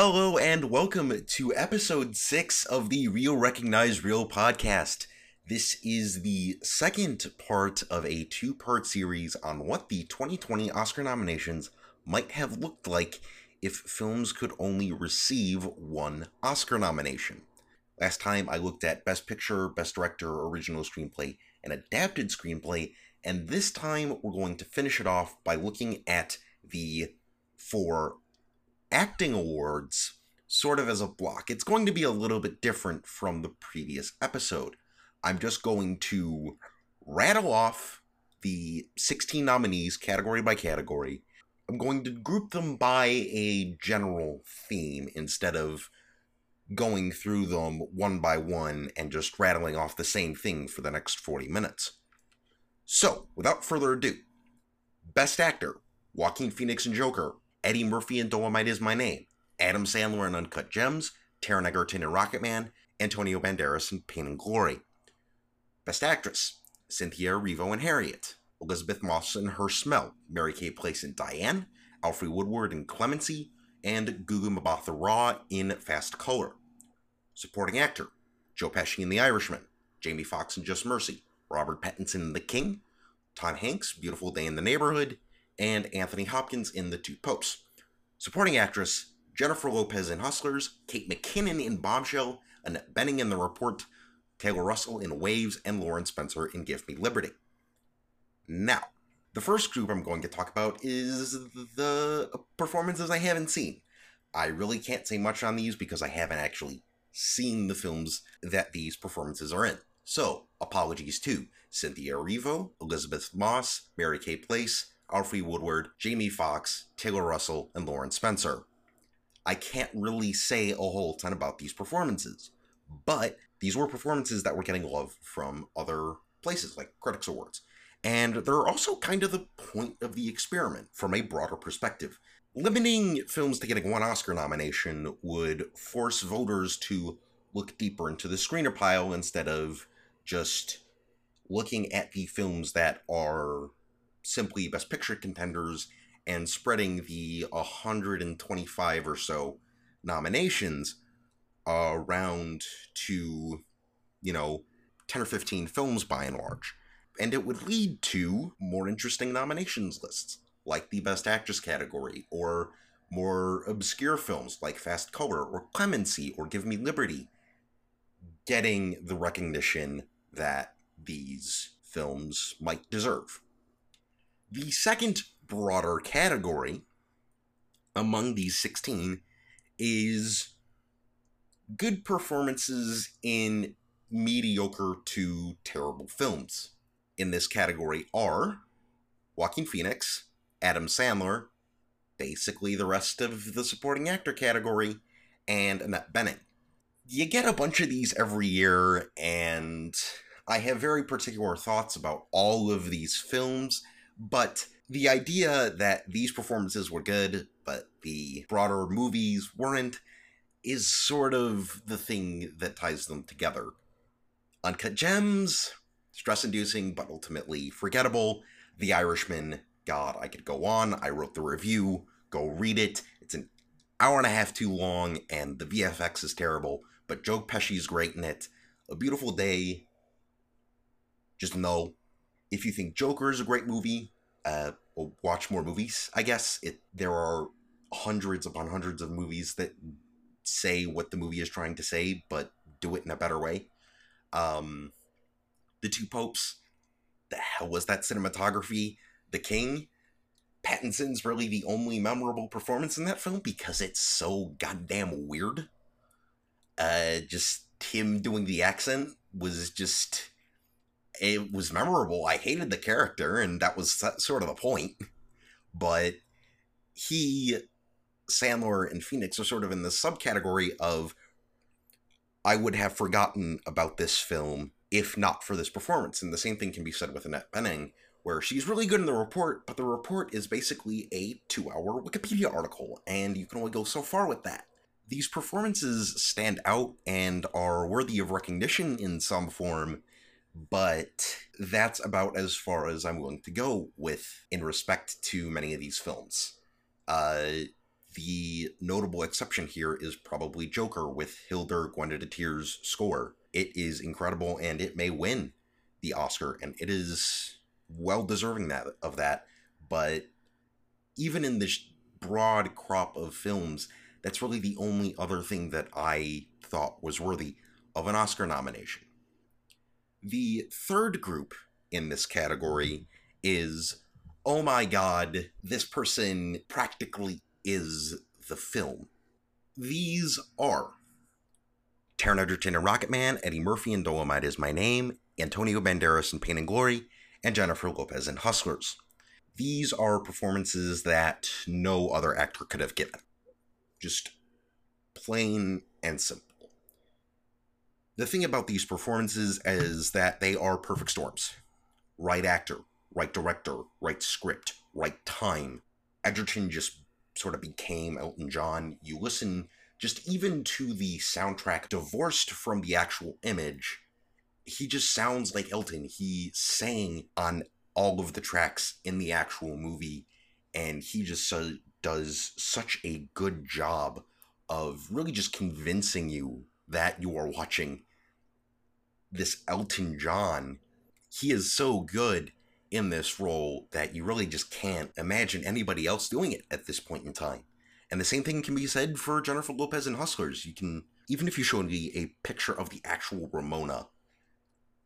Hello and welcome to episode 6 of the Real Recognize Real podcast. This is the second part of a two part series on what the 2020 Oscar nominations might have looked like if films could only receive one Oscar nomination. Last time I looked at Best Picture, Best Director, Original Screenplay, and Adapted Screenplay, and this time we're going to finish it off by looking at the four acting awards sort of as a block. It's going to be a little bit different from the previous episode. I'm just going to rattle off the 16 nominees category by category. I'm going to group them by a general theme instead of going through them one by one and just rattling off the same thing for the next 40 minutes. So, without further ado, Best Actor Joaquin Phoenix and Joker, Eddie Murphy and Dolemite is My Name, Adam Sandler in Uncut Gems, Taron Egerton in Rocketman, Antonio Banderas in Pain and Glory. Best Actress Cynthia Erivo in Harriet, Elisabeth Moss in Her Smell, Mary Kay Place in Diane, Alfre Woodard in Clemency, and Gugu Mbatha Raw in Fast Color. Supporting Actor Joe Pesci in The Irishman, Jamie Foxx in Just Mercy, Robert Pattinson in The King, Tom Hanks, Beautiful Day in the Neighborhood, and Anthony Hopkins in The Two Popes. Supporting actress Jennifer Lopez in Hustlers, Kate McKinnon in Bombshell, Annette Bening in The Report, Taylor Russell in Waves, and Lauren Spencer in Give Me Liberty. Now, the first group I'm going to talk about is the performances I haven't seen. I really can't say much on these because I haven't actually seen the films that these performances are in. So, apologies to Cynthia Erivo, Elisabeth Moss, Mary Kay Place, Alfre Woodard, Jamie Foxx, Taylor Russell, and Lauren Spencer. I can't really say a whole ton about these performances, but these were performances that were getting love from other places like Critics Awards. And they're also kind of the point of the experiment from a broader perspective. Limiting films to getting one Oscar nomination would force voters to look deeper into the screener pile instead of just looking at the films that are simply Best Picture contenders and spreading the 125 or so nominations around to, you know, 10 or 15 films by and large. And it would lead to more interesting nominations lists, like the Best Actress category, or more obscure films like Fast Color, or Clemency, or Give Me Liberty, getting the recognition that these films might deserve. The second broader category among these 16 is good performances in mediocre to terrible films. In this category are Joaquin Phoenix, Adam Sandler, basically the rest of the supporting actor category, and Annette Bening. You get a bunch of these every year, and I have very particular thoughts about all of these films but the idea that these performances were good, but the broader movies weren't, is sort of the thing that ties them together. Uncut Gems, stress inducing, but ultimately forgettable. The Irishman, God, I could go on. I wrote the review. Go read it. It's an hour and a half too long, and the VFX is terrible, but Joe Pesci's great in it. A Beautiful Day, just know if you think Joker is a great movie, uh, watch more movies. I guess it there are hundreds upon hundreds of movies that say what the movie is trying to say, but do it in a better way. Um, the Two Popes. The hell was that cinematography? The King. Pattinson's really the only memorable performance in that film because it's so goddamn weird. Uh, just him doing the accent was just it was memorable. I hated the character, and that was sort of the point. But he, Sandler, and Phoenix are sort of in the subcategory of I would have forgotten about this film if not for this performance. And the same thing can be said with Annette Bening, where she's really good in the report, but the report is basically a two hour Wikipedia article, and you can only go so far with that. These performances stand out and are worthy of recognition in some form but that's about as far as I'm willing to go with in respect to many of these films. Uh, The notable exception here is probably Joker with Hildur Guðnadóttir's score. It is incredible and it may win the Oscar, and it is well deserving that of that. But even in this broad crop of films, that's really the only other thing that I thought was worthy of an Oscar nomination. The third group in this category is oh my god, this person practically is the film. These are Taron Egerton and Rocketman, Eddie Murphy and Dolemite is My Name, Antonio Banderas in Pain and Glory, and Jennifer Lopez in Hustlers. These are performances that no other actor could have given. Just plain and simple. The thing about these performances is that they are perfect storms. Right actor, right director, right script, right time. Egerton just sort of became Elton John. You listen just even to the soundtrack divorced from the actual image, he just sounds like Elton. He sang on all of the tracks in the actual movie, and he just uh, does such a good job of really just convincing you that you are watching this Elton John. He is so good in this role that you really just can't imagine anybody else doing it at this point in time. And the same thing can be said for Jennifer Lopez and Hustlers. You can, even if you showed me a picture of the actual Ramona,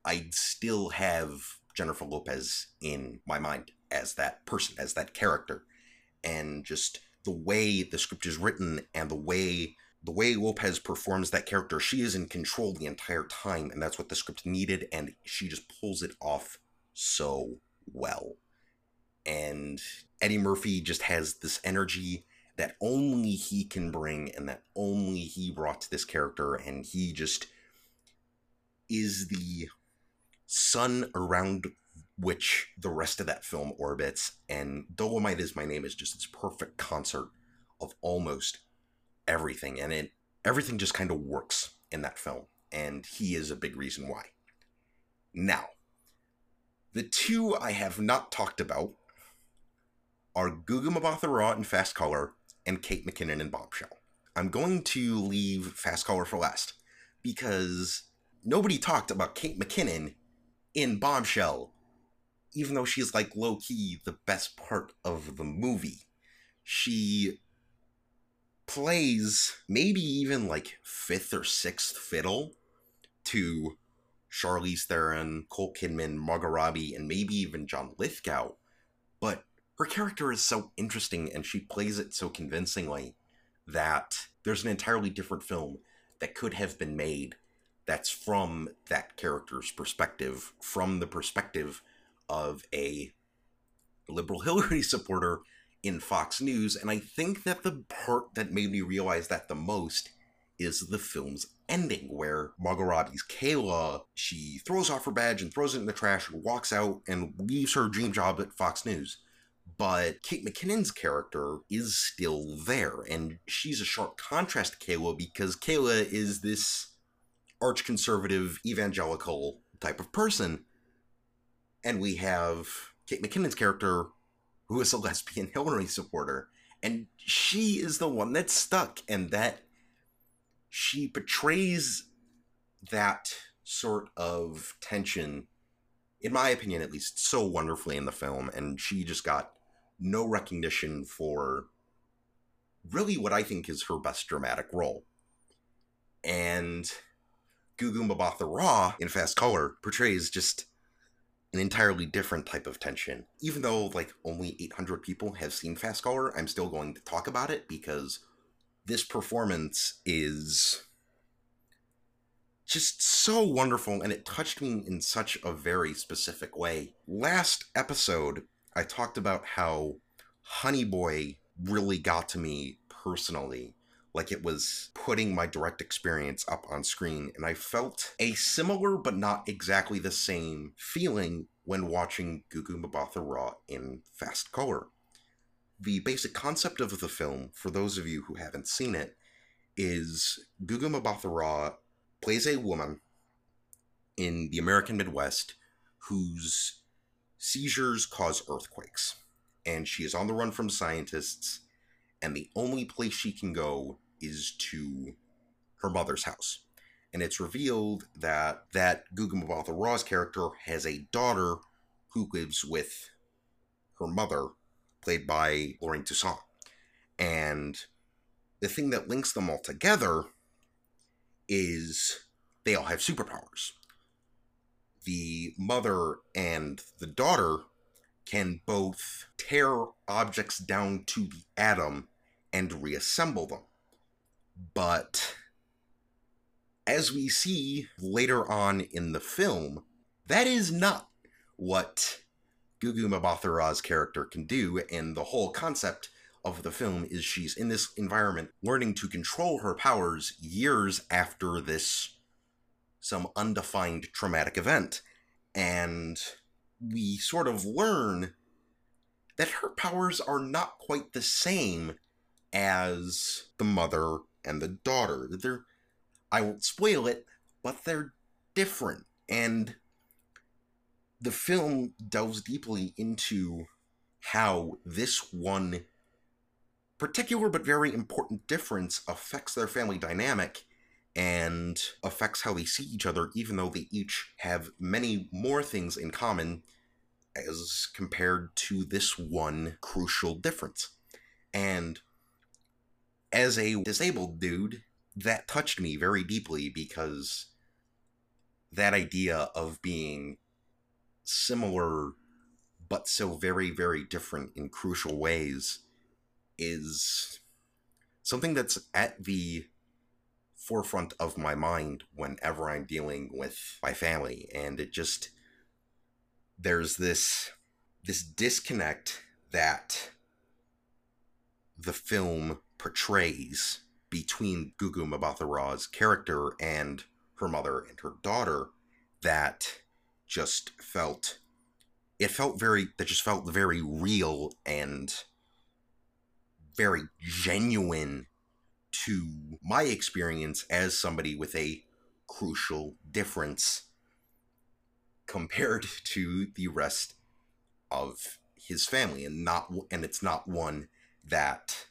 I'd still have Jennifer Lopez in my mind as that person, as that character. And just the way the script is written and the way the way Lopez performs that character, she is in control the entire time, and that's what the script needed, and she just pulls it off so well. And Eddie Murphy just has this energy that only he can bring and that only he brought to this character and he just is the sun around which the rest of that film orbits and Dolemite is my name is just this perfect concert of almost everything and it everything just kind of works in that film and he is a big reason why now the two I have not talked about are Gugu Mbatha-Raw in Fast Color and Kate McKinnon in Bombshell. I'm going to leave Fast Color for last because nobody talked about Kate McKinnon in Bombshell, even though she's like low key the best part of the movie. She plays maybe even like fifth or sixth fiddle to Charlize Theron, Cole Kidman, Margot Robbie, and maybe even John Lithgow. But her character is so interesting and she plays it so convincingly that there's an entirely different film that could have been made that's from that character's perspective, from the perspective of a liberal Hillary supporter in Fox News. And I think that the part that made me realize that the most is the film's ending, where Margot Robbie's Kayla, she throws off her badge and throws it in the trash and walks out and leaves her dream job at Fox News but Kate McKinnon's character is still there, and she's a sharp contrast to Kayla because Kayla is this arch conservative evangelical type of person, and we have Kate McKinnon's character who is a lesbian Hillary supporter, and she is the one that's stuck, and that she portrays that sort of tension in my opinion at least so wonderfully in the film and she just got no recognition for really what I think is her best dramatic role. And Gugu Mbatha-Raw in Fast Color portrays just an entirely different type of tension. Even though like only 800 people have seen Fast Color, I'm still going to talk about it because this performance is just so wonderful and it touched me in such a very specific way. Last episode, I talked about how Honey Boy really got to me personally. Like it was putting my direct experience up on screen, and I felt a similar but not exactly the same feeling when watching Gugu Mbatha-Raw in Fast Color. The basic concept of the film, for those of you who haven't seen it, is Gugu Mbatha-Raw plays a woman in the American Midwest whose seizures cause earthquakes, and she is on the run from scientists. and the only place she can go is to her mother's house. And it's revealed that that Gugu Mbatha Raw's character has a daughter who lives with her mother, played by Lorraine Toussaint. And the thing that links them all together is they all have superpowers. The mother and the daughter can both tear objects down to the atom and reassemble them. But as we see later on in the film, that is not what Gugu Mbatha Raw's character can do, and the whole concept of the film is she's in this environment learning to control her powers years after this some undefined traumatic event. And we sort of learn that her powers are not quite the same as the mother and the daughter. They're I won't spoil it, but they're different. And the film delves deeply into how this one particular but very important difference affects their family dynamic and affects how they see each other, even though they each have many more things in common as compared to this one crucial difference. And as a disabled dude, that touched me very deeply because that idea of being similar but so very, very different in crucial ways is something that's at the forefront of my mind whenever I'm dealing with my family. And it just, there's this, this disconnect that the film portrays between Gugu Mbatha Raw's character and her mother and her daughter that just felt it felt very that just felt very real and very genuine to my experience as somebody with a crucial difference compared to the rest of his family. And not and it's not one that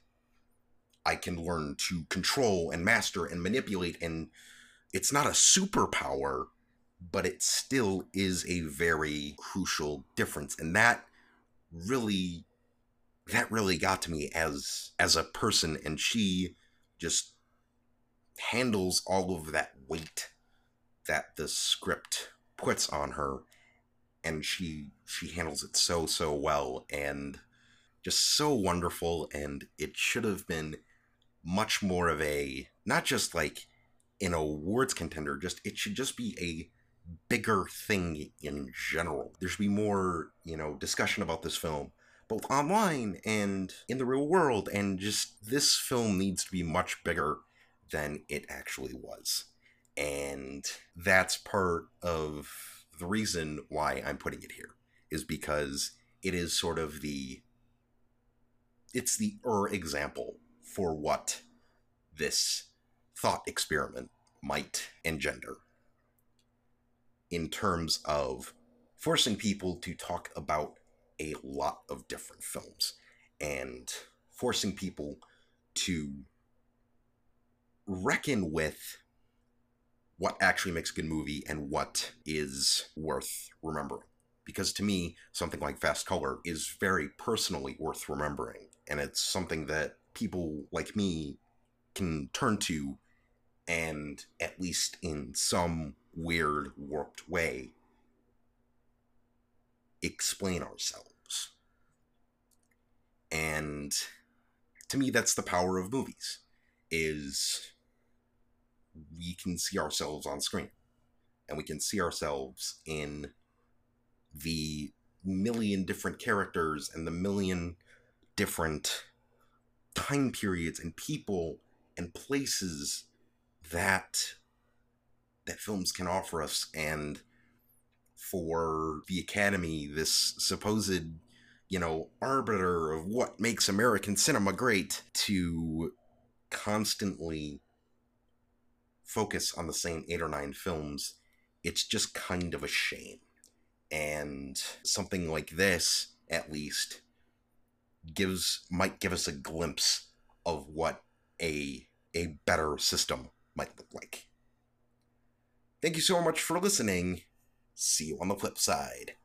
I can learn to control and master and manipulate. And it's not a superpower, but it still is a very crucial difference. And that really that really got to me as as a person and she just handles all of that weight that the script puts on her and she she handles it so so well and just so wonderful and it should have been much more of a not just like an awards contender just it should just be a bigger thing in general. There should be more you know discussion about this film both online and in the real world and just this film needs to be much bigger than it actually was. And that's part of the reason why i'm putting it here is because it is sort of the it's the er example for what this thought experiment might engender in terms of forcing people to talk about a lot of different films and forcing people to reckon with what actually makes a good movie and what is worth remembering. Because to me, something like Fast Color is very personally worth remembering. And it's something that people like me can turn to and at least in some weird warped way explain ourselves. And to me that's the power of movies is we can see ourselves on screen. And we can see ourselves in the million different characters and the million different time periods and people and places that that films can offer us. And for the academy this supposed you know arbiter of what makes american cinema great to constantly focus on the same eight or nine films it's just kind of a shame. And something like this at least gives might give us a glimpse of what a a better system might look like. Thank you so much for listening. See you on the flip side.